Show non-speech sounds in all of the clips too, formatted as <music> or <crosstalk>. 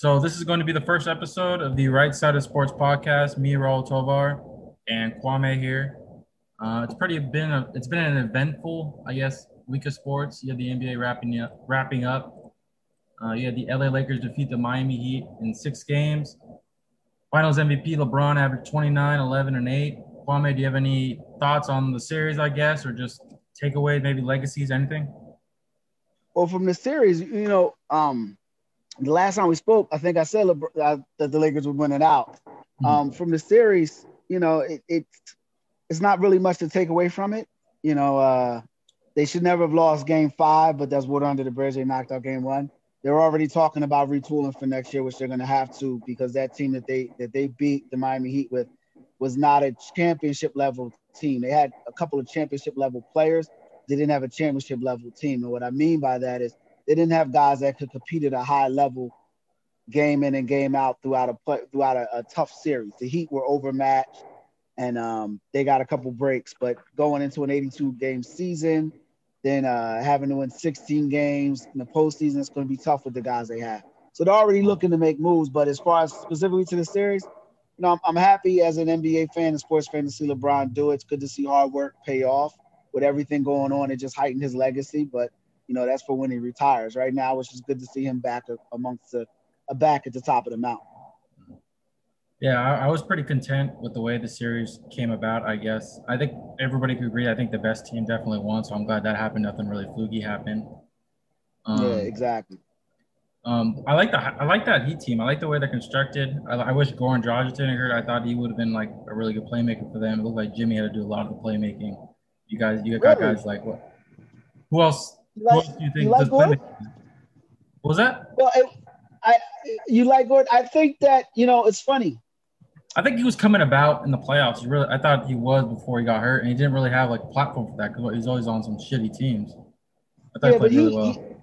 So this is going to be the first episode of the Right Side of Sports podcast. Me, Raul Tovar, and Kwame here. Uh, it's pretty been a, it's been an eventful, I guess, week of sports. You had the NBA wrapping up. Wrapping up. Uh, you had the LA Lakers defeat the Miami Heat in six games. Finals MVP LeBron averaged 29, 11, and 8. Kwame, do you have any thoughts on the series, I guess, or just takeaways, maybe legacies, anything? Well, from the series, you know, um, the last time we spoke, I think I said LeBron, uh, that the Lakers would win it out. Mm-hmm. Um, from the series, you know, it, it's it's not really much to take away from it. You know, uh, they should never have lost Game Five, but that's water under the bridge. They knocked out Game One. They're already talking about retooling for next year, which they're going to have to because that team that they that they beat the Miami Heat with was not a championship level team. They had a couple of championship level players. They didn't have a championship level team. And what I mean by that is they didn't have guys that could compete at a high level game in and game out throughout a play, throughout a, a tough series. The Heat were overmatched and um, they got a couple breaks, but going into an 82 game season, then uh, having to win 16 games in the postseason, it's going to be tough with the guys they have. So they're already looking to make moves. But as far as specifically to the series, you know, I'm, I'm happy as an NBA fan and sports fan to see LeBron do it. It's good to see hard work pay off with everything going on. It just heightened his legacy. But you know, that's for when he retires. Right now, it's just good to see him back amongst the back at the top of the mountain. Yeah, I, I, was pretty content with the way the series came about. I guess I think everybody could agree. I think the best team definitely won, so I'm glad that happened. Nothing really fluky happened. Um, yeah, exactly. Um, I like the I like that Heat team. I like the way they're constructed. I, I wish Goran Dragic didn't hurt. I thought he would have been like a really good playmaker for them. It looked like Jimmy had to do a lot of the playmaking. You guys, you got really? guys like what? Who else? You like, else do you think? You like what was that? Well, it, I you like Gordon? I think that you know it's funny. I think he was coming about in the playoffs. He really, I thought he was before he got hurt, and he didn't really have like a platform for that because he's always on some shitty teams. I thought yeah, he played really well.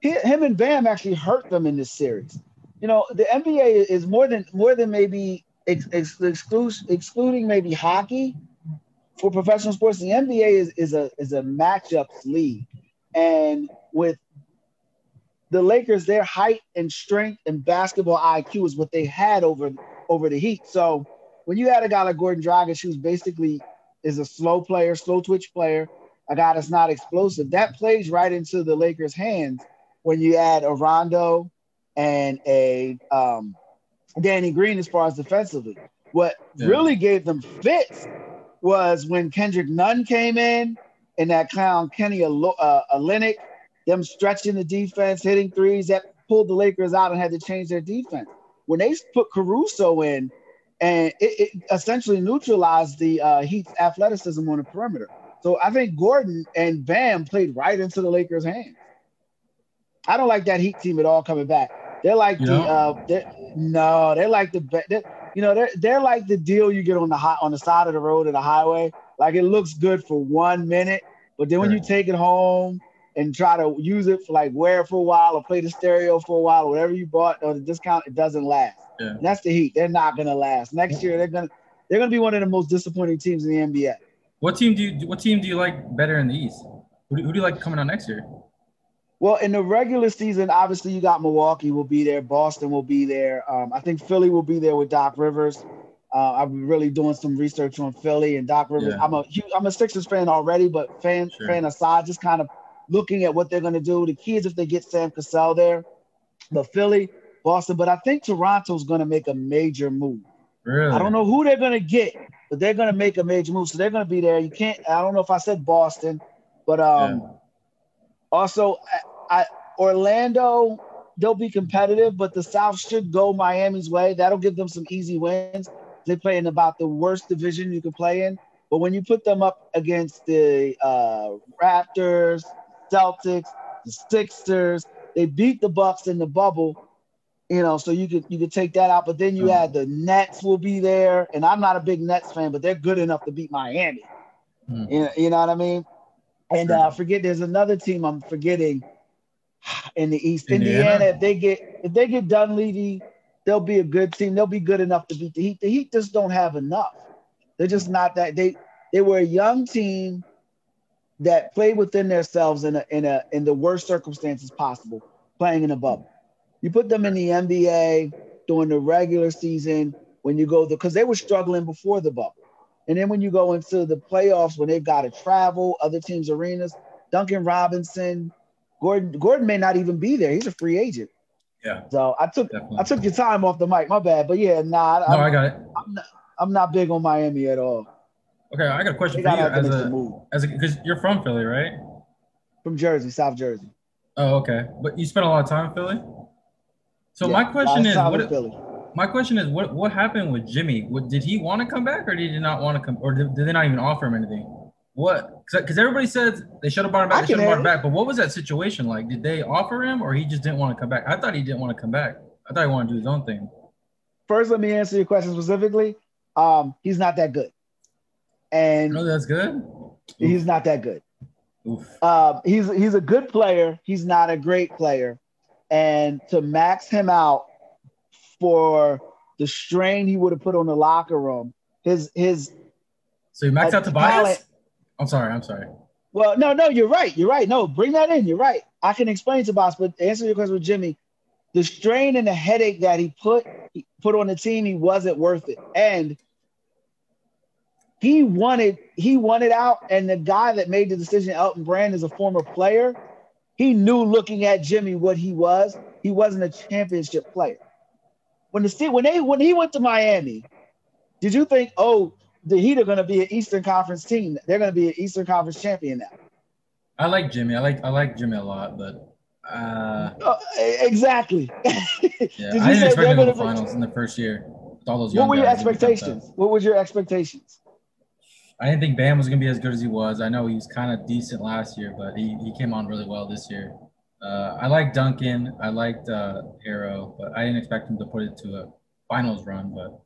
He, him and Bam actually hurt them in this series. You know, the NBA is more than more than maybe ex, ex, excluding maybe hockey for professional sports. The NBA is, is a is a matchups league, and with the Lakers, their height and strength and basketball IQ is what they had over over the Heat. So when you had a guy like Gordon Dragic, who's basically is a slow player, slow twitch player, a guy that's not explosive, that plays right into the Lakers' hands when you add a Rondo and a um, Danny Green as far as defensively. What yeah. really gave them fits was when Kendrick Nunn came in and that clown Kenny uh, Olynyk, them stretching the defense, hitting threes that pulled the Lakers out and had to change their defense. When they put Caruso in, and it, it essentially neutralized the uh, Heat's athleticism on the perimeter. So I think Gordon and Bam played right into the Lakers' hands. I don't like that Heat team at all coming back. They're like the uh, they're, no, they're like the they're, you know they're they're like the deal you get on the high, on the side of the road at the highway. Like it looks good for one minute, but then when you take it home and try to use it for like wear it for a while or play the stereo for a while, or whatever you bought or the discount, it doesn't last. Yeah. that's the Heat. They're not gonna last. Next year they're gonna they're gonna be one of the most disappointing teams in the NBA. What team do you what team do you like better in the East? Who do, who do you like coming out next year? Well, in the regular season, obviously you got Milwaukee will be there, Boston will be there. Um, I think Philly will be there with Doc Rivers. Uh, I'm really doing some research on Philly and Doc Rivers. Yeah. I'm a huge, I'm a Sixers fan already, but fan sure. fan aside, just kind of looking at what they're going to do. The key is if they get Sam Cassell there, but Philly, Boston. But I think Toronto's going to make a major move. Really? I don't know who they're going to get, but they're going to make a major move. So they're going to be there. You can't. I don't know if I said Boston, but um. Yeah also, I, I, Orlando, they'll be competitive, but the South should go Miami's way. That'll give them some easy wins. They play in about the worst division you can play in. But when you put them up against the uh, Raptors, Celtics, the Sixers, they beat the Bucks in the bubble. You know, so you could you could take that out. But then you mm. add the Nets will be there, and I'm not a big Nets fan, but they're good enough to beat Miami. Mm. You, know, you know what I mean? And uh, forget there's another team I'm forgetting in the East. Indiana. Indiana, if they get if they get Dunleavy, they'll be a good team. They'll be good enough to beat the Heat. The Heat just don't have enough. They're just not that they they were a young team that played within themselves in a in a in the worst circumstances possible, playing in a bubble. You put them in the NBA during the regular season when you go because they were struggling before the bubble. And then when you go into the playoffs, when they've got to travel, other teams' arenas, Duncan Robinson, Gordon, Gordon may not even be there. He's a free agent. Yeah. So I took Definitely. I took your time off the mic. My bad. But yeah, nah. No, I, I got it. I'm not, I'm not big on Miami at all. Okay, I got a question for you as a as a because you're from Philly, right? From Jersey, South Jersey. Oh, okay. But you spent a lot of time in Philly. So yeah, my question is, what? My question is, what what happened with Jimmy? What, did he want to come back, or did he not want to come, or did, did they not even offer him anything? What? Because everybody says they should have brought him back. They should have brought him back. But what was that situation like? Did they offer him, or he just didn't want to come back? I thought he didn't want to come back. I thought he wanted to do his own thing. First, let me answer your question specifically. Um, he's not that good. And no, that's good. He's Oof. not that good. Um, he's he's a good player. He's not a great player, and to max him out for the strain he would have put on the locker room, his his. So you maxed out Tobias. I'm sorry. I'm sorry. Well, no, no, you're right. You're right. No, bring that in. You're right. I can explain to boss, but answer your question with Jimmy, the strain and the headache that he put he put on the team, he wasn't worth it. And he wanted he wanted out, and the guy that made the decision, Elton Brand, is a former player. He knew looking at Jimmy what he was. He wasn't a championship player. When the when they when he went to Miami, did you think, oh, the Heat are going to be an Eastern Conference team? They're going to be an Eastern Conference champion now. I like Jimmy. I like I like Jimmy a lot, but uh, uh exactly. <laughs> yeah, I didn't expect them the finals in the first year. All those what were your expectations? What was your expectations? I didn't think Bam was going to be as good as he was. I know he was kind of decent last year, but he, he came on really well this year. Uh, I like Duncan. I liked uh, Herro, but I didn't expect him to put it to a finals run. But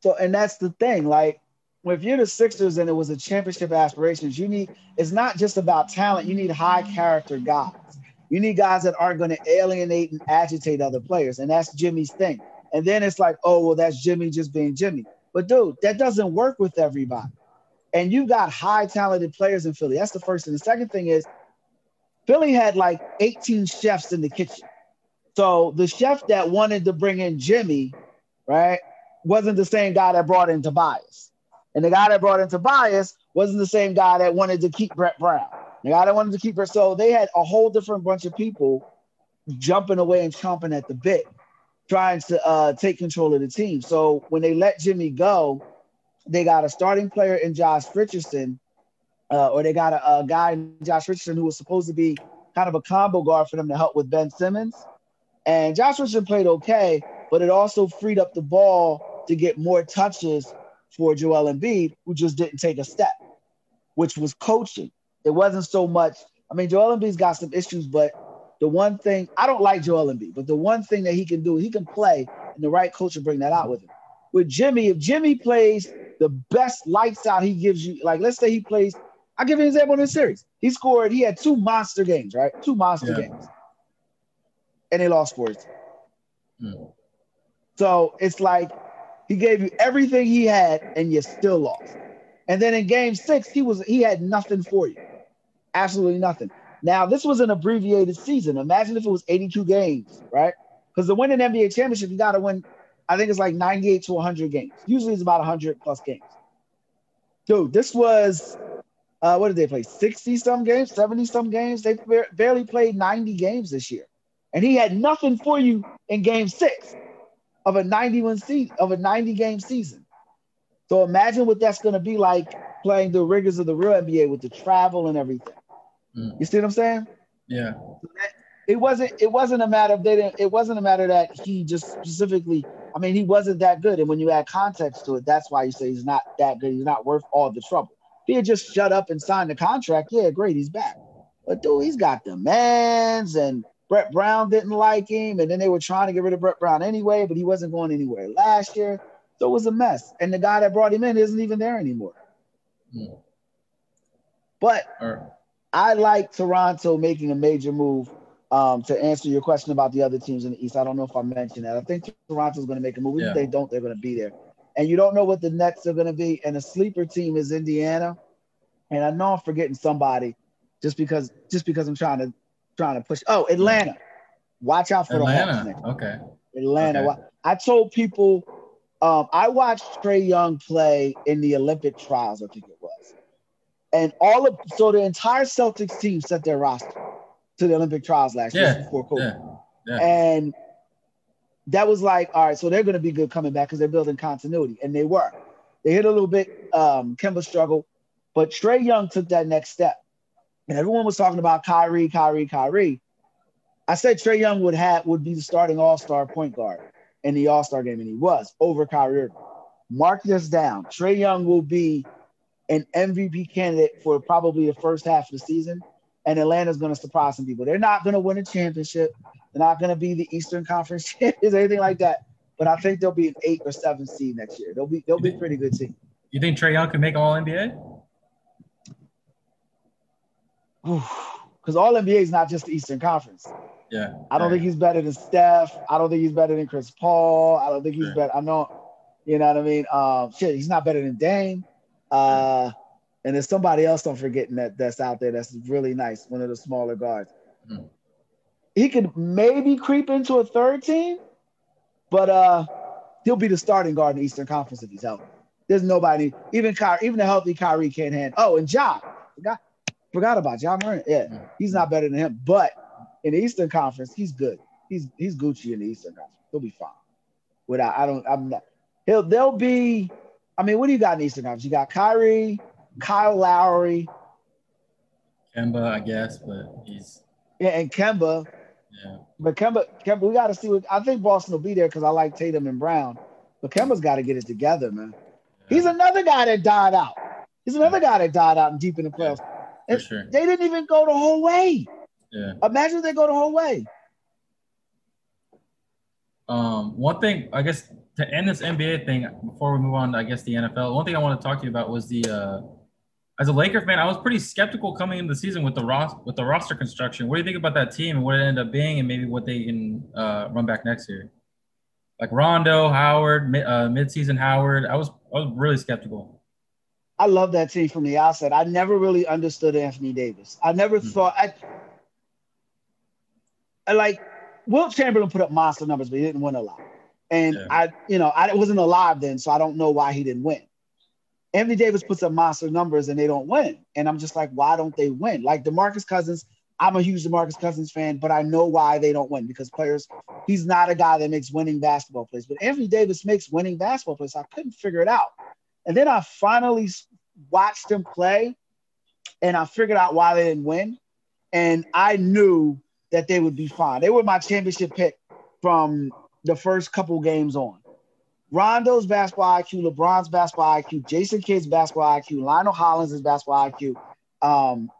so, and that's the thing. Like, if you're the Sixers and it was a championship aspirations, you need. It's not just about talent. You need high character guys. You need guys that aren't going to alienate and agitate other players, and that's Jimmy's thing. And then it's like, oh well, that's Jimmy just being Jimmy. But dude, that doesn't work with everybody and you've got high talented players in Philly. That's the first thing. The second thing is Philly had like 18 chefs in the kitchen. So the chef that wanted to bring in Jimmy, right, wasn't the same guy that brought in Tobias. And the guy that brought in Tobias wasn't the same guy that wanted to keep Brett Brown. The guy that wanted to keep her. So they had a whole different bunch of people jumping away and chomping at the bit, trying to uh, take control of the team. So when they let Jimmy go, they got a starting player in Josh Richardson, uh, or they got a, a guy in Josh Richardson who was supposed to be kind of a combo guard for them to help with Ben Simmons. And Josh Richardson played okay, but it also freed up the ball to get more touches for Joel Embiid, who just didn't take a step, which was coaching. It wasn't so much. I mean, Joel Embiid's got some issues, but the one thing I don't like Joel Embiid, but the one thing that he can do, he can play, and the right coach will bring that out with him. With Jimmy, if Jimmy plays the best lights out he gives you. Like, let's say he plays, I'll give you an example in this series. He scored, he had two monster games, right? Two monster yeah. games. And they lost for it. Hmm. So it's like he gave you everything he had and you still lost. And then in game six, he was he had nothing for you. Absolutely nothing. Now, this was an abbreviated season. Imagine if it was 82 games, right? Because to win an NBA championship, you got to win I think it's like 98 to 100 games. Usually it's about 100 plus games. Dude, this was, uh, what did they play? 60 some games, 70 some games. They barely played 90 games this year. And he had nothing for you in game six of a 91 season, of a 90 game season. So imagine what that's going to be like playing the rigors of the real NBA with the travel and everything. Mm. You see what I'm saying? Yeah. It wasn't. It wasn't a matter of they didn't. It wasn't a matter that he just specifically I mean, he wasn't that good. And when you add context to it, that's why you say he's not that good. He's not worth all the trouble. If he had just shut up and signed the contract, yeah, great, he's back. But dude, he's got demands, and Brett Brown didn't like him, and then they were trying to get rid of Brett Brown anyway, but he wasn't going anywhere last year. So it was a mess. And the guy that brought him in isn't even there anymore. Hmm. But I like Toronto making a major move um, to answer your question about the other teams in the East, I don't know if I mentioned that. I think Toronto's going to make a move. Yeah. If they don't, they're going to be there. And you don't know what the Nets are going to be. And the sleeper team is Indiana. And I know I'm forgetting somebody just because just because I'm trying to trying to push. Oh, Atlanta. Watch out for Atlanta. the Hawks. Okay. Atlanta. Okay. I told people um, I watched Trae Young play in the Olympic trials, I think it was. And all of so the entire Celtics team set their roster to the Olympic trials last Yeah, year before COVID. Yeah. And that was like, all right, so they're going to be good coming back because they're building continuity. And they were. They hit a little bit, um, Kemba struggled, but Trae Young took that next step. And everyone was talking about Kyrie, Kyrie, Kyrie. I said Trae Young would have would be the starting all-star point guard in the all-star game, and he was over Kyrie Irving. Mark this down. Trae Young will be an MVP candidate for probably the first half of the season, and Atlanta's going to surprise some people. They're not going to win a championship. They're not going to be the Eastern Conference <laughs> champions anything like that. But I think they'll be an eight or seven seed next year. They'll be they'll be a pretty good team. You think Trae Young can make All NBA? Because all NBA is not just the Eastern Conference. Yeah. I don't think he's better than Steph. I don't think he's better than Chris Paul. I don't think he's Yeah. better. I know, you know what I mean. Um, shit, he's not better than Dame. Uh, and there's somebody else I'm forgetting that that's out there that's really nice. One of the smaller guards. Hmm. He could maybe creep into a third team, but uh, he'll be the starting guard in the Eastern Conference if he's healthy. There's nobody, even Kyrie, even a healthy Kyrie can't handle. Oh, and Ja, forgot, forgot about John Murray. Yeah, he's not better than him, but in the Eastern Conference, he's good. He's he's Gucci in the Eastern Conference. He'll be fine. Without I don't I'm not he'll they'll be I mean, what do you got in the Eastern Conference? You got Kyrie, Kyle Lowry, Kemba, I guess, but he's yeah, and Kemba. yeah. But Kemba, Kemba, we gotta see what I think Boston will be there because I like Tatum and Brown. But Kemba's got to get it together, man. He's another guy that died out. He's another guy that died out and deep in the playoffs. And sure. They didn't even go the whole way. Yeah. Imagine if they go the whole way. Um, one thing, I guess, to end this NBA thing before we move on, to, I guess the NFL. One thing I want to talk to you about was the, uh, as a Laker fan, I was pretty skeptical coming into the season with the ros- with the roster construction. What do you think about that team and what it ended up being, and maybe what they can uh, run back next year? Like Rondo, Howard, mid, uh, midseason Howard. I was I was really skeptical. I love that team from the outset. I never really understood Anthony Davis. I never Hmm. thought I, I like Wilt Chamberlain put up monster numbers, but he didn't win a lot. And Yeah. I, you know, I wasn't alive then, so I don't know why he didn't win. Anthony Davis puts up monster numbers and they don't win. And I'm just like, why don't they win? Like DeMarcus Cousins, I'm a huge DeMarcus Cousins fan, but I know why they don't win because players, he's not a guy that makes winning basketball plays. But Anthony Davis makes winning basketball plays. I couldn't figure it out. And then I finally watched them play and I figured out why they didn't win. And I knew that they would be fine. They were my championship pick from the first couple games on. Rondo's basketball IQ, LeBron's basketball IQ, Jason Kidd's basketball IQ, Lionel Hollins' basketball IQ. Um,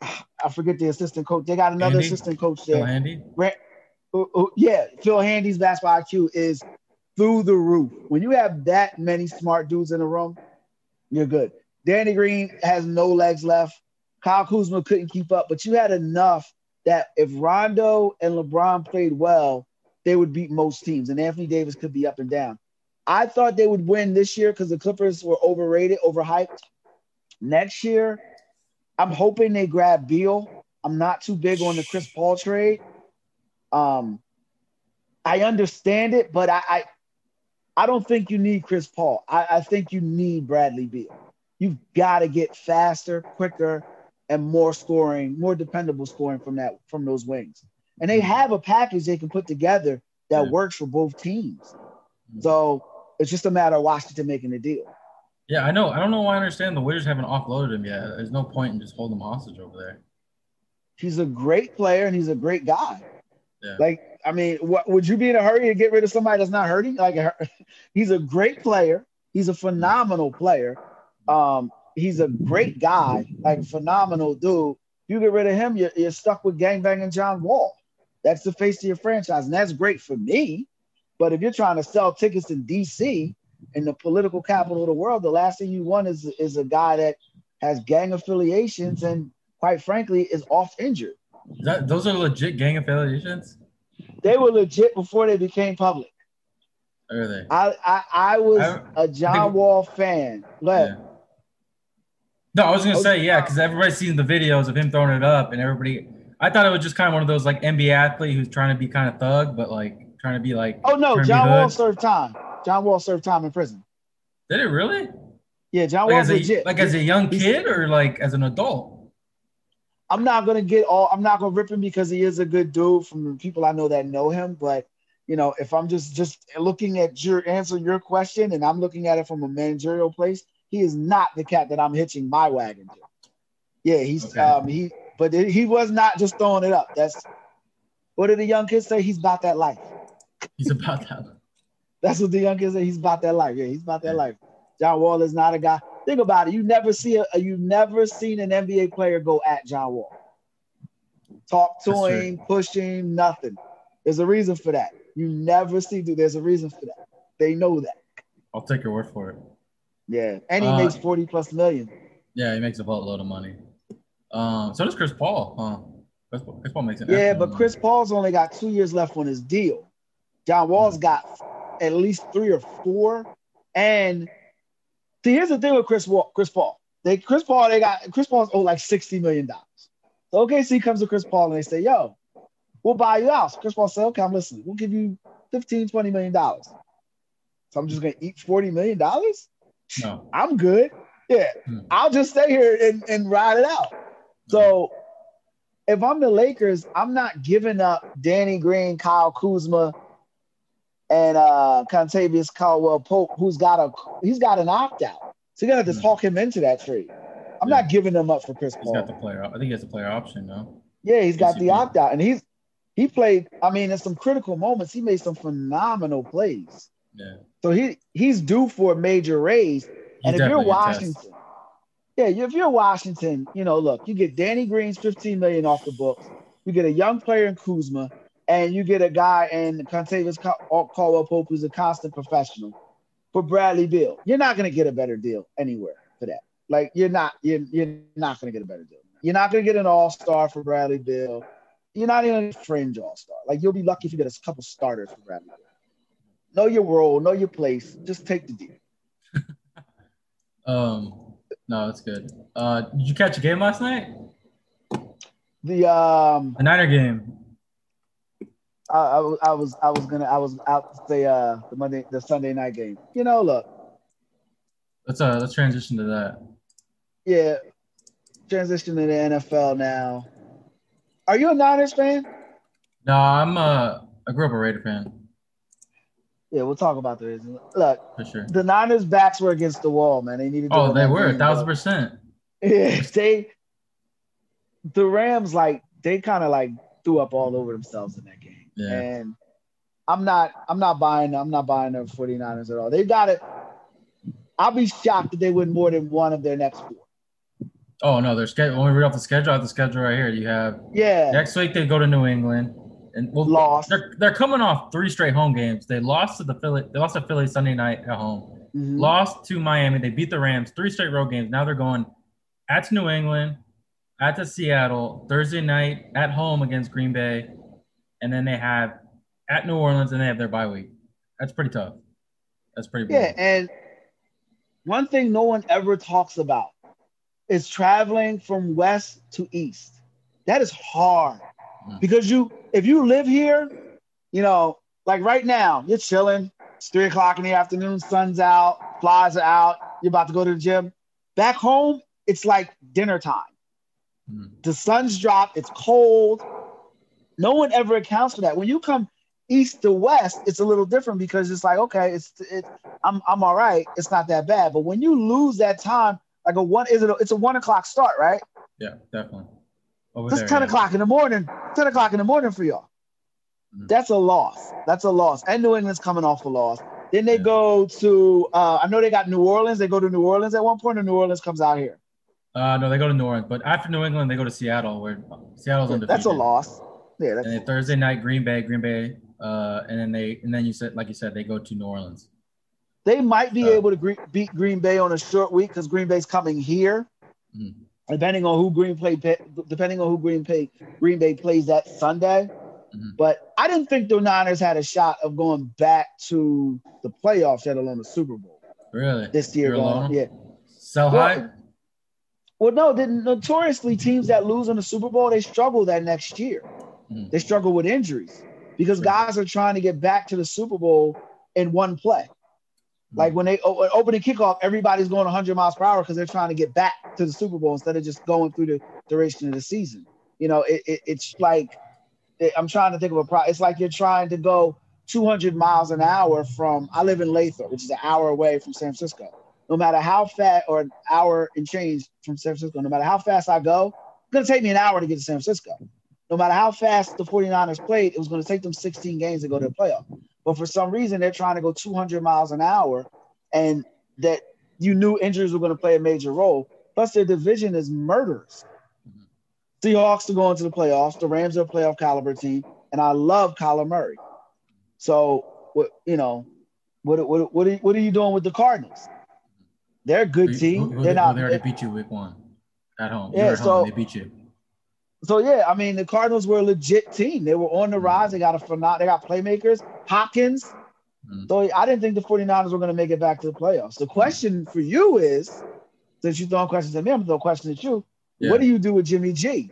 <sighs> I forget the assistant coach. They got another Andy? assistant coach there. Phil. Handy. Uh, uh, yeah, Phil Handy's basketball IQ is through the roof. When you have that many smart dudes in a room, you're good. Danny Green has no legs left. Kyle Kuzma couldn't keep up, but you had enough that if Rondo and LeBron played well, they would beat most teams, and Anthony Davis could be up and down. I thought they would win this year because the Clippers were overrated, overhyped. Next year, I'm hoping they grab Beal. I'm not too big on the Chris Paul trade. Um, I understand it, but I, I, I don't think you need Chris Paul. I, I think you need Bradley Beal. You've got to get faster, quicker, and more scoring, more dependable scoring from that from those wings. And they mm-hmm. have a package they can put together that Yeah. works for both teams. Mm-hmm. So it's just a matter of Washington making the deal. Yeah, I know. I don't know why I understand the Wizards haven't offloaded him yet. There's no point in just holding him hostage over there. He's a great player and he's a great guy. Yeah. Like, I mean, what would you be in a hurry to get rid of somebody that's not hurting? Like, <laughs> he's a great player. He's a phenomenal player. Um, he's a great guy, like phenomenal dude. You get rid of him, you're, you're stuck with gangbanging John Wall. That's the face of your franchise, and that's great for me. But if you're trying to sell tickets in DC, in the political capital of the world, the last thing you want is is a guy that has gang affiliations and, quite frankly, is oft injured. That those are legit gang affiliations? They were legit before they became public. Are they? I I, I was I- a John Wall fan. Ahead. Yeah. No, I was gonna Oh, say yeah, because everybody's seen the videos of him throwing it up, and everybody. I thought it was just kind of one of those like NBA athlete who's trying to be kind of thug, but like trying to be like. Oh no, trying to be John Wall served time. John Wall served time in prison. Did it really? Yeah, John Like Wall's legit. like as a young kid or like as an adult? I'm not gonna get all. I'm not gonna rip him because he is a good dude from people I know that know him. But you know, if I'm just just looking at your answer your question, and I'm looking at it from a managerial place, he is not the cat that I'm hitching my wagon to. Yeah, he's Okay. um he, but he was not just throwing it up. That's what did the young kids say? He's about that life. He's about that. <laughs> That's what the young kids say. He's about that life. Yeah, he's about that life. John Wall is not a guy. Think about it. You never see a you've never seen an NBA player go at John Wall. Talk to That's true. him, push him, nothing. There's a reason for that. You never see. Dude. There's a reason for that. They know that. I'll take your word for it. Yeah, and he Uh, makes forty plus million. Yeah, he makes a boatload of money. Um, so does Chris Paul. Huh? Chris, Paul- Chris Paul makes an Yeah, excellent but money. Chris Paul's only got two years left on his deal. John Wall's Hmm. got at least three or four. And see, here's the thing with Chris Wall, Chris Paul. They Chris Paul, they got Chris Paul's owed like $60 million. So OKC comes to Chris Paul and they say, yo, we'll buy you out. So Chris Paul said, okay, I'm listening. We'll give you 15, 20 million dollars. So I'm just gonna eat 40 million dollars? No. I'm good. Yeah, Hmm. I'll just stay here and, and ride it out. So if I'm the Lakers, I'm not giving up Danny Green, Kyle Kuzma, and uh Kentavious Caldwell Pope, who's got a he's got an opt out. So you're gonna have to Hmm. talk him into that trade. I'm Yeah. not giving them up for Chris He's Paul. got the player. I think he has the player option though. yeah, he's got the opt out, and he's he played. I mean, in some critical moments, he made some phenomenal plays. Yeah. So he he's due for a major raise. And if you're definitely a test. Washington, yeah, if you're Washington, you know, look, you get Danny Green's 15 million off the books, you get a young player in Kuzma, and you get a guy in Kentavious Cal- Caldwell Pope who's a constant professional for Bradley Beal. You're not gonna get a better deal anywhere for that. Like you're not, you're, you're not gonna get a better deal. You're not gonna get an all-star for Bradley Beal. You're not even a fringe all-star. Like you'll be lucky if you get a couple starters for Bradley Beal. Know your role, know your place. Just take the deal. <laughs> Um, no, that's good. Uh, did you catch a game last night? The um A Niner game. I, I, was- I was I was gonna I was out to say uh the Monday the Sunday night game. You know, look, Let's uh let's transition to that. yeah, transition to the NFL now. Are you a Niners fan? No, I'm uh I grew up a Raider fan Yeah, we'll talk about the reason. Look, for sure. the Niners' backs were against the wall, man. They needed. to Oh, they were a game, thousand percent. Yeah, <laughs> they. The Rams like they kind of like threw up all over themselves in that game, Yeah. and I'm not I'm not buying I'm not buying the 49ers at all. They got it. I'll be shocked if they win more than one of their next four. Oh no, their schedule. When we read off the schedule, I have the schedule right here. You have Yeah, next week they go to New England, and well, lost. they're they're coming off three straight home games. They lost to the Philly. They lost to Philly Sunday night at home. Mhm. Lost to Miami. They beat the Rams. Three straight road games. Now they're going at New England, at the Seattle Thursday night at home against Green Bay, and then they have at New Orleans, and they have their bye week. That's pretty tough. That's pretty. Yeah, and one thing no one ever talks about is traveling from west to east. That is hard. Because you, if you live here, you know, like right now, you're chilling. It's three o'clock in the afternoon, sun's out, flies are out. You're about to go to the gym. Back home, it's like dinner time. Mm. The sun's dropped. It's cold. No one ever accounts for that. When you come east to west, it's a little different because it's like, okay, it's it, I'm I'm all right. It's not that bad. But when you lose that time, like a one is it? A, it's a one o'clock start, right? Yeah, definitely. Over That's there, ten yeah. o'clock in the morning. Ten o'clock in the morning for y'all. Mhm. That's a loss. That's a loss. And New England's coming off a loss. Then they Yeah. go to. Uh, I know they got New Orleans. They go to New Orleans at one point, and New Orleans comes out here. Uh, no, they go to New Orleans, but after New England, they go to Seattle, where Seattle's undefeated. That's a loss. Yeah, that's And then Thursday night, Green Bay, Green Bay, uh, and then they, and then you said, like you said, they go to New Orleans. They might be Uh, able to gre- beat Green Bay on a short week because Green Bay's coming here. Mhm. Depending on who Green play, depending on who Green Bay Green Bay plays that Sunday. Mhm. But I didn't think the Niners had a shot of going back to the playoffs, let alone the Super Bowl Really? this year. Going, alone? yeah, So Well, high. Well, no, then notoriously teams that lose in the Super Bowl they struggle that next year. Mm-hmm. They struggle with injuries because guys are trying to get back to the Super Bowl in one play. Like when they open the kickoff, everybody's going 100 miles per hour because they're trying to get back to the Super Bowl instead of just going through the duration of the season. You know, it, it, it's like it, I'm trying to think of a pro. It's like you're trying to go 200 miles an hour from. I live in Lathrop, which is an hour away from San Francisco. No matter how fast, or an hour and change from San Francisco, no matter how fast I go, it's going to take me an hour to get to San Francisco. No matter how fast the 49ers played, it was going to take them 16 games to go to the playoff. But for some reason, they're trying to go 200 miles an hour, and that you knew injuries were going to play a major role. Plus, their division is murderous. Mm-hmm. Seahawks are going to the playoffs. The Rams are a playoff caliber team, and I love Kyler Murray. So, what you know, what what what are, what are you doing with the Cardinals? They're a good team. Who, They're not. They already beat you week one at home. Yeah, at so home, they beat you. So yeah, I mean the Cardinals were a legit team. They were on the rise. They got a they got playmakers. Hopkins. Mm-hmm. So I didn't think the 49ers were going to make it back to the playoffs. The question for you is, since you're throwing questions at me, I'm throwing questions at you. Yeah. What do you do with Jimmy G?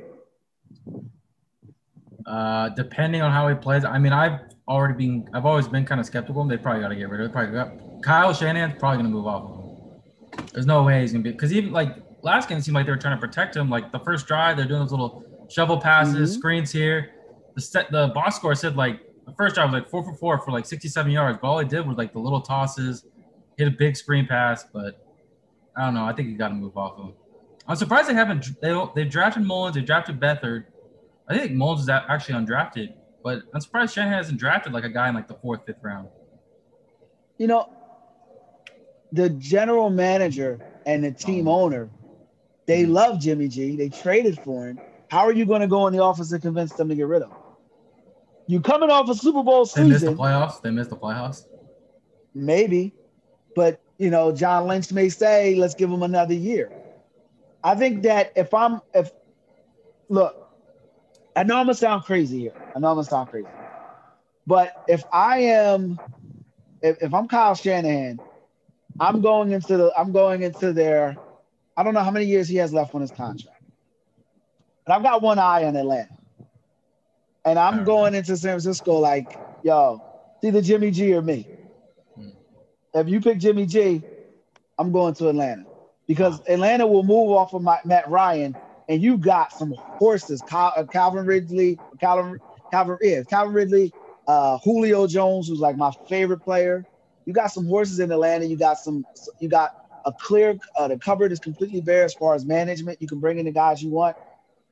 Uh, depending on how he plays, I mean, I've already been, I've always been kind of skeptical. They probably got to get rid of it. Probably got Kyle Shanahan's probably gonna move off of him. There's no way he's gonna be because even like last game it seemed like they were trying to protect him. Like the first drive, they're doing those little shovel passes, mm-hmm. screens here. The set, the box score said like the first drive was like four for four for like 67 yards. But all he did was like the little tosses, hit a big screen pass. But I don't know. I think he got to move off of him. I'm surprised they haven't. They they drafted Mullens, They drafted Beathard. I think Mullens is actually undrafted, but I'm surprised Shanahan hasn't drafted like a guy in like the fourth, fifth round. You know, the general manager and the team owner, they mm-hmm. love Jimmy G. They traded for him. How are you going to go in the office and convince them to get rid of him? You coming off a Super Bowl season? They missed the playoffs. They missed the playoffs. Maybe, but you know, John Lynch may say, "Let's give him another year." I think that if I'm if look, I know I'm gonna sound crazy here. I know I'm gonna sound crazy. But if I am if, if I'm Kyle Shanahan, I'm going into the I'm going into their I don't know how many years he has left on his contract. But I've got one eye on Atlanta. And I'm going into San Francisco like, yo, it's either Jimmy G or me. Hmm. If you pick Jimmy G, I'm going to Atlanta because Atlanta will move off of my, Matt Ryan, and you got some horses. Cal, uh, Calvin Ridley, Calvin, Calvin, yeah, Calvin Ridley, uh, Julio Jones, who's like my favorite player. You got some horses in Atlanta. You got some. You got a clear. Uh, the cupboard is completely bare as far as management. You can bring in the guys you want.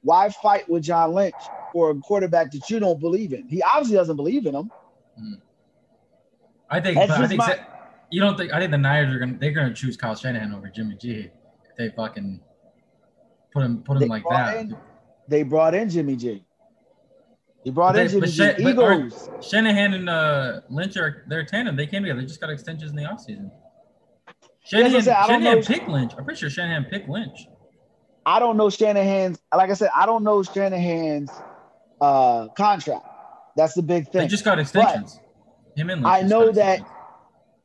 Why fight with John Lynch for a quarterback that you don't believe in? He obviously doesn't believe in him. I think. I think. My, you don't think? I think the Niners are gonna they're gonna choose Kyle Shanahan over Jimmy G. If they fucking put him put him like that. In, they brought in Jimmy G. He brought in Jimmy G. Eagles. Shanahan and uh, Lynch are they're tandem. They came together. They just got extensions in the offseason. Shanahan, yes, said, Shanahan picked Lynch. I'm pretty sure Shanahan picked Lynch. I don't know Shanahan's. Like I said, I don't know Shanahan's uh, contract. That's the big thing. They just got extensions. But Him and I know that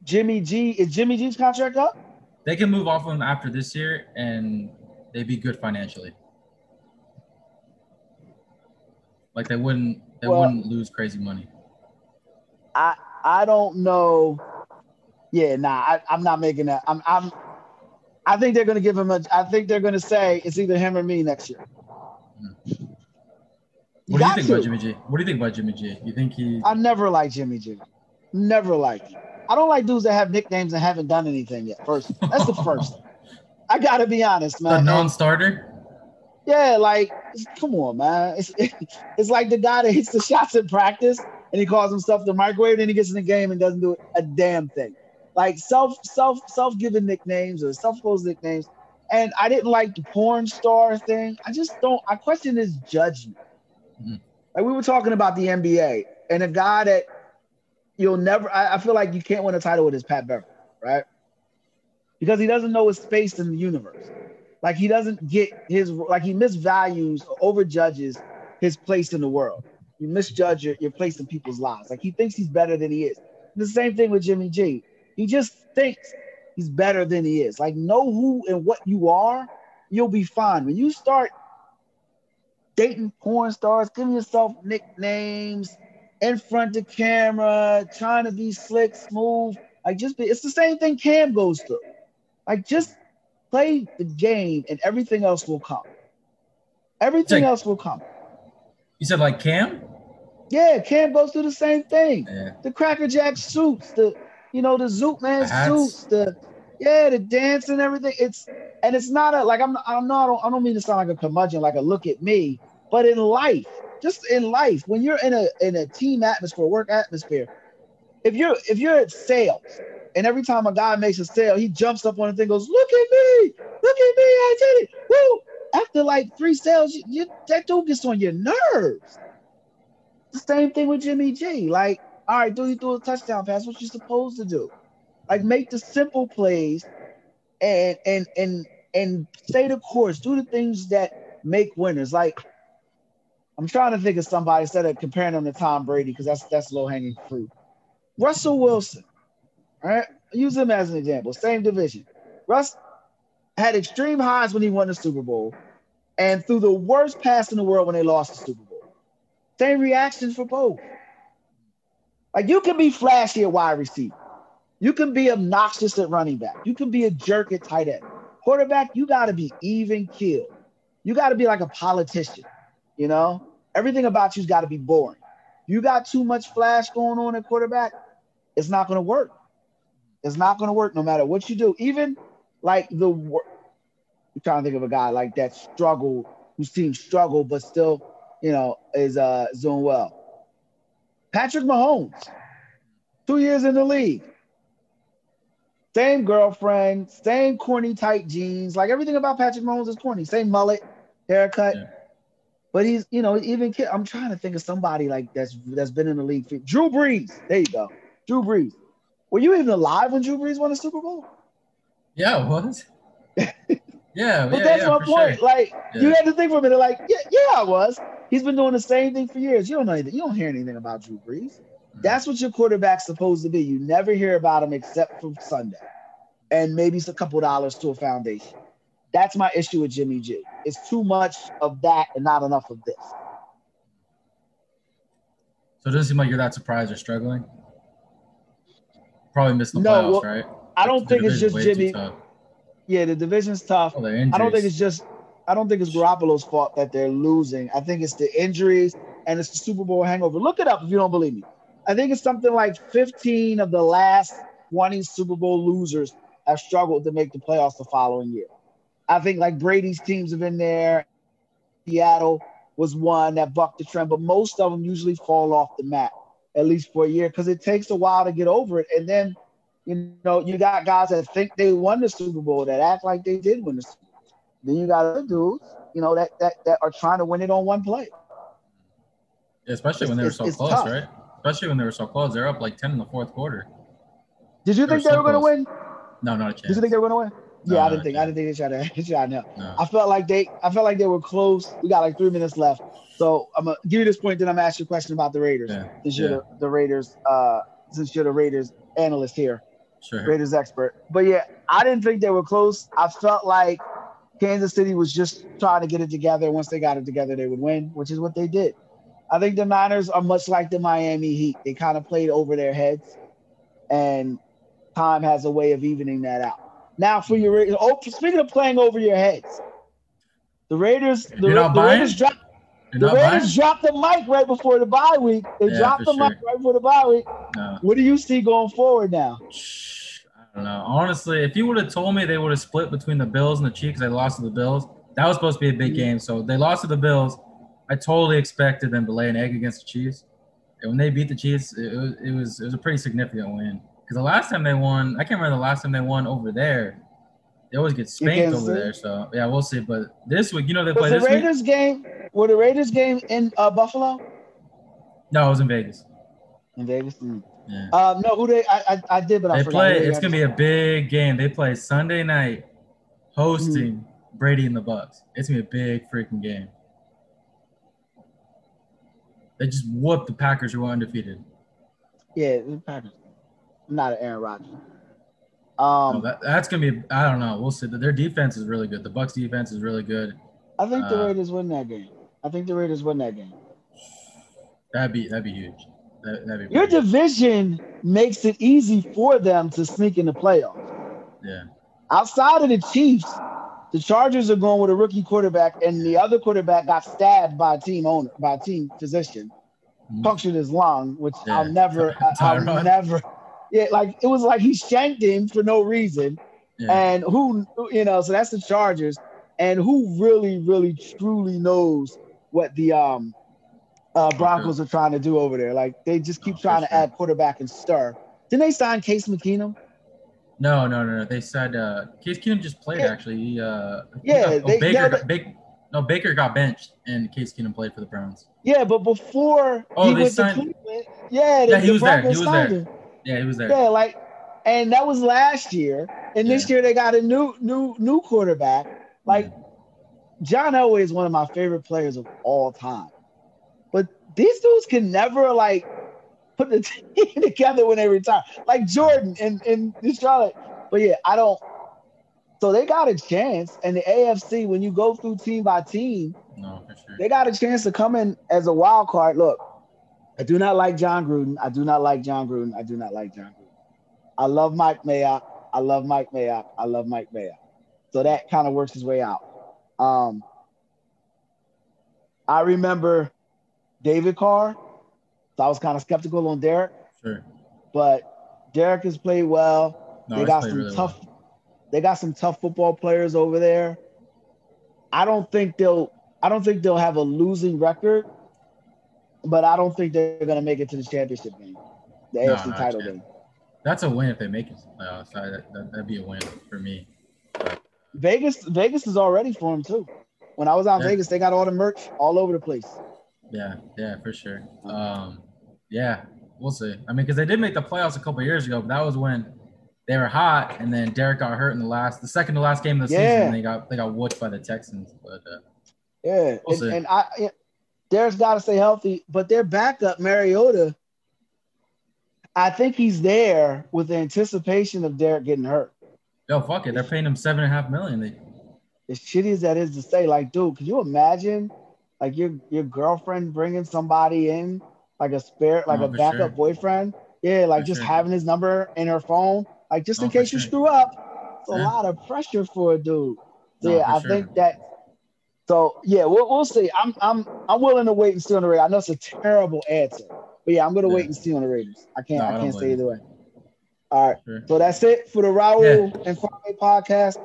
Jimmy G is Jimmy G's contract up? They can move off of him after this year and they'd be good financially. Like they wouldn't they well, wouldn't lose crazy money. I I don't know. Yeah, nah, I, I'm not making that. I'm I'm I think they're gonna give him a I think they're gonna say it's either him or me next year. Hmm. What do you think to. about Jimmy G? What do you think about Jimmy G? You think he I never liked Jimmy G. Never liked him. I don't like dudes that have nicknames and haven't done anything yet. First, that's the first. I gotta be honest, man. A non-starter. Yeah, like come on, man. It's <laughs> it's like the guy that hits the shots in practice and he calls himself the microwave, and he gets in the game and doesn't do a damn thing. Like self self self given nicknames or self posed nicknames. And I didn't like the porn star thing. I just don't. I question his judgment. Mm-hmm. Like we were talking about the NBA and a guy that you'll never. I, I, feel like you can't win a title with his Pat Beverley, right? Because he doesn't know his space in the universe. Like he doesn't get his like he misvalues or overjudges his place in the world. You misjudge your, your place in people's lives. Like he thinks he's better than he is. The same thing with Jimmy G. He just thinks he's better than he is. Like know who and what you are you'll be fine. When you start dating porn stars, giving yourself nicknames in front of camera, trying to be slick, smooth, like just be, it's the same thing Cam goes through. Like just play the game and everything else will come. Everything like, else will come. You said like Cam? Yeah, Cam goes through the same thing. Yeah. The Cracker Jack suits, the you know, the Zoot Man suits, the yeah, the dance and everything. It's and it's not a like I'm I'm not I don't, I don't mean to sound like a curmudgeon, like a look at me, but in life, just in life, when you're in a in a team atmosphere, work atmosphere, if you're if you're at sales and every time a guy makes a sale, he jumps up on the thing, goes, "Look at me, look at me, I did it!" Woo! After like three sales, you, you, that dude gets on your nerves. The same thing with Jimmy G. Like, all right, do you threw a touchdown pass. What you supposed to do? Like, make the simple plays, and and and and stay the course. Do the things that make winners. Like, I'm trying to think of somebody instead of comparing them to Tom Brady because that's that's low hanging fruit. Russell Wilson, all right, use him as an example. Same division. Russ had extreme highs when he won the Super Bowl, and threw the worst pass in the world when they lost the Super Bowl. Same reactions for both. Like you can be flashy at wide receiver. You can be obnoxious at running back. You can be a jerk at tight end. Quarterback, you got to be even killed. You got to be like a politician. You know, everything about you's got to be boring. You got too much flash going on at quarterback, it's not going to work. It's not going to work no matter what you do. Even like the, I'm trying to think of a guy like that struggled, whose team struggled, but still you know, is uh, doing well. Patrick Mahomes, two years in the league. Same girlfriend, same corny tight jeans. Like everything about Patrick Mahomes is corny. Same mullet, haircut. Yeah. But he's, you know, even kid, I'm trying to think of somebody like that's that's been in the league. Drew Brees. There you go. Drew Brees. Were you even alive when Drew Brees won a Super Bowl? Yeah, I was. <laughs> Yeah, but yeah, that's yeah, my point. Sure. Like yeah. you had to think for a minute. Like yeah, yeah, I was. He's been doing the same thing for years. You don't know anything. You don't hear anything about Drew Brees. That's what your quarterback's supposed to be. You never hear about him except for Sunday, and maybe it's a couple dollars to a foundation. That's my issue with Jimmy G. It's too much of that and not enough of this. So it doesn't seem like you're that surprised or struggling. Probably missed the no, playoffs, well, right? I don't the think it's just Jimmy. Yeah, the division's tough. Oh, I don't think it's just. I don't think it's Garoppolo's fault that they're losing. I think it's the injuries and it's the Super Bowl hangover. Look it up if you don't believe me. I think it's something like 15 of the last 20 Super Bowl losers have struggled to make the playoffs the following year. I think like Brady's teams have been there. Seattle was one that bucked the trend, but most of them usually fall off the map at least for a year because it takes a while to get over it. And then you know, you got guys that think they won the Super Bowl that act like they did win the Super Bowl. Then you got other dudes, you know, that that, that are trying to win it on one play. Yeah, especially it's, when they were so close, tough. right? Especially when they were so close. They're up like 10 in the fourth quarter. Did you think they were, going to win? No, not a chance. Did you think they were going to win? No, yeah, I didn't think. I didn't think they tried to. Try no. no. I felt like they. I felt like they were close. We got like three minutes left, so I'm gonna give you this point. Then I'm gonna ask you a question about the Raiders. Yeah. Since you're the, the Raiders, uh, since you're the Raiders analyst here sure. Raiders expert. But yeah, I didn't think they were close. I felt like Kansas City was just trying to get it together. Once they got it together, they would win, which is what they did. I think the Niners are much like the Miami Heat. They kind of played over their heads, and time has a way of evening that out. Now, for your oh, speaking of playing over your heads, the Raiders, the, the Raiders dropped. the Raiders dropped the mic right before the bye week. They yeah, dropped the sure. mic right before the bye week. No. What do you see going forward now? Don't know. Honestly, if you would have told me they would have split between the Bills and the Chiefs, they lost to the Bills. That was supposed to be a big game. So they lost to the Bills. I totally expected them to lay an egg against the Chiefs. And when they beat the Chiefs, it was it was, it was a pretty significant win. Because the last time they won, I can't remember the last time they won over there. They always get spanked over there. So yeah, we'll see. But this week, you know, they play the Raiders week? game. Were the Raiders game in uh, Buffalo? No, it was in Vegas. In Vegas. Mm. Yeah. Um, no, who they? I, I, I did, but they I play. It's gonna be a big game. They play Sunday night, hosting mm-hmm. Brady and the Bucs. It's gonna be a big freaking game. They just whooped the Packers, who were undefeated. Yeah, the Packers. I'm not an Aaron Rodgers. Um, No, that, that's gonna be. I don't know. We'll see. Their defense is really good. The Bucs defense is really good. I think the uh, Raiders win that game. I think the Raiders win that game. That'd be that'd be huge. That, Your division makes it easy for them to sneak in the playoffs. Yeah. Outside of the Chiefs, the Chargers are going with a rookie quarterback, and the other quarterback got stabbed by a team owner, by a team physician, Mhm. punctured his lung, which Yeah. I'll never, <laughs> I- I'll never. Yeah, like it was like he shanked him for no reason, Yeah. and who you know, so that's the Chargers, and who really, really, truly knows what the um uh Broncos are trying to do over there. Like they just keep Oh, for trying to sure. add quarterback and stir. Didn't they sign Case McKeenum? No, no, no, no. They said uh, Case Keenum just played. Yeah. Actually, he, uh, Yeah, uh, oh, they- Baker, no, got, Baker, no, Baker got benched, and Case Keenum played for the Browns. Yeah, but before Oh, he they went signed- yeah, the, Yeah, he was there. He was there. him. Yeah, he was there. Yeah, like, and that was last year, and this year they got a new, new, new quarterback. Like John Elway is one of my favorite players of all time, but these dudes can never like put the <laughs> team together when they retire, like Jordan and and Charlotte. But yeah, I don't. So they got a chance, and the AFC when you go through team by team, no, sure. they got a chance to come in as a wild card. Look, I do not like Jon Gruden. I do not like Jon Gruden. I do not like Jon Gruden. I love Mike Mayock. I love Mike Mayock. I love Mike Mayock. So that kind of works his way out. Um, I remember David Carr. So I was kind of skeptical on Derek, Sure. but Derek has played well. No, they got some really tough. well. They got some tough football players over there. I don't think they'll. I don't think they'll have a losing record, but I don't think they're going to make it to the championship game, the No, AFC not a title game. That's a win if they make it to the playoffs. That, that, that'd be a win for me. Vegas, Vegas is all ready for them too. When I was out in Yeah. Vegas, they got all the merch all over the place. Yeah, yeah, for sure. Um, yeah, we'll see. I mean, because they did make the playoffs a couple years ago, but that was when they were hot, and then Derek got hurt in the last, the second to last game of the Yeah. season. And they got they got whooped by the Texans. But uh, Yeah, We'll and, and I, yeah, Derek's got to stay healthy, but their backup Mariota, I think he's there with the anticipation of Derek getting hurt. yo, fuck it, they're paying him seven and a half million. They, as shitty as that is to say, like, dude, can you imagine like your your girlfriend bringing somebody in, like a spare, like Oh, a backup sure. boyfriend? Yeah, like For just sure. having his number in her phone, like just in Oh, for case you sure. screw up. It's a Yeah. lot of pressure for a dude. So No, yeah, I think that. So yeah, we'll, we'll see. I'm I'm I'm willing to wait and see on the Raiders. I know it's a terrible answer, but yeah, I'm gonna wait and see on the Raiders. I can't No, I I can't say either way. All right. So that's it for the Raul and Kwame podcast.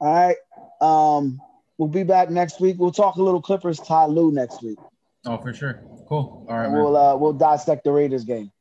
All right. Um, we'll be back next week. We'll talk a little Clippers Ty Lue next week. Oh, for sure. Cool. All right, we'll uh we'll dissect the Raiders game.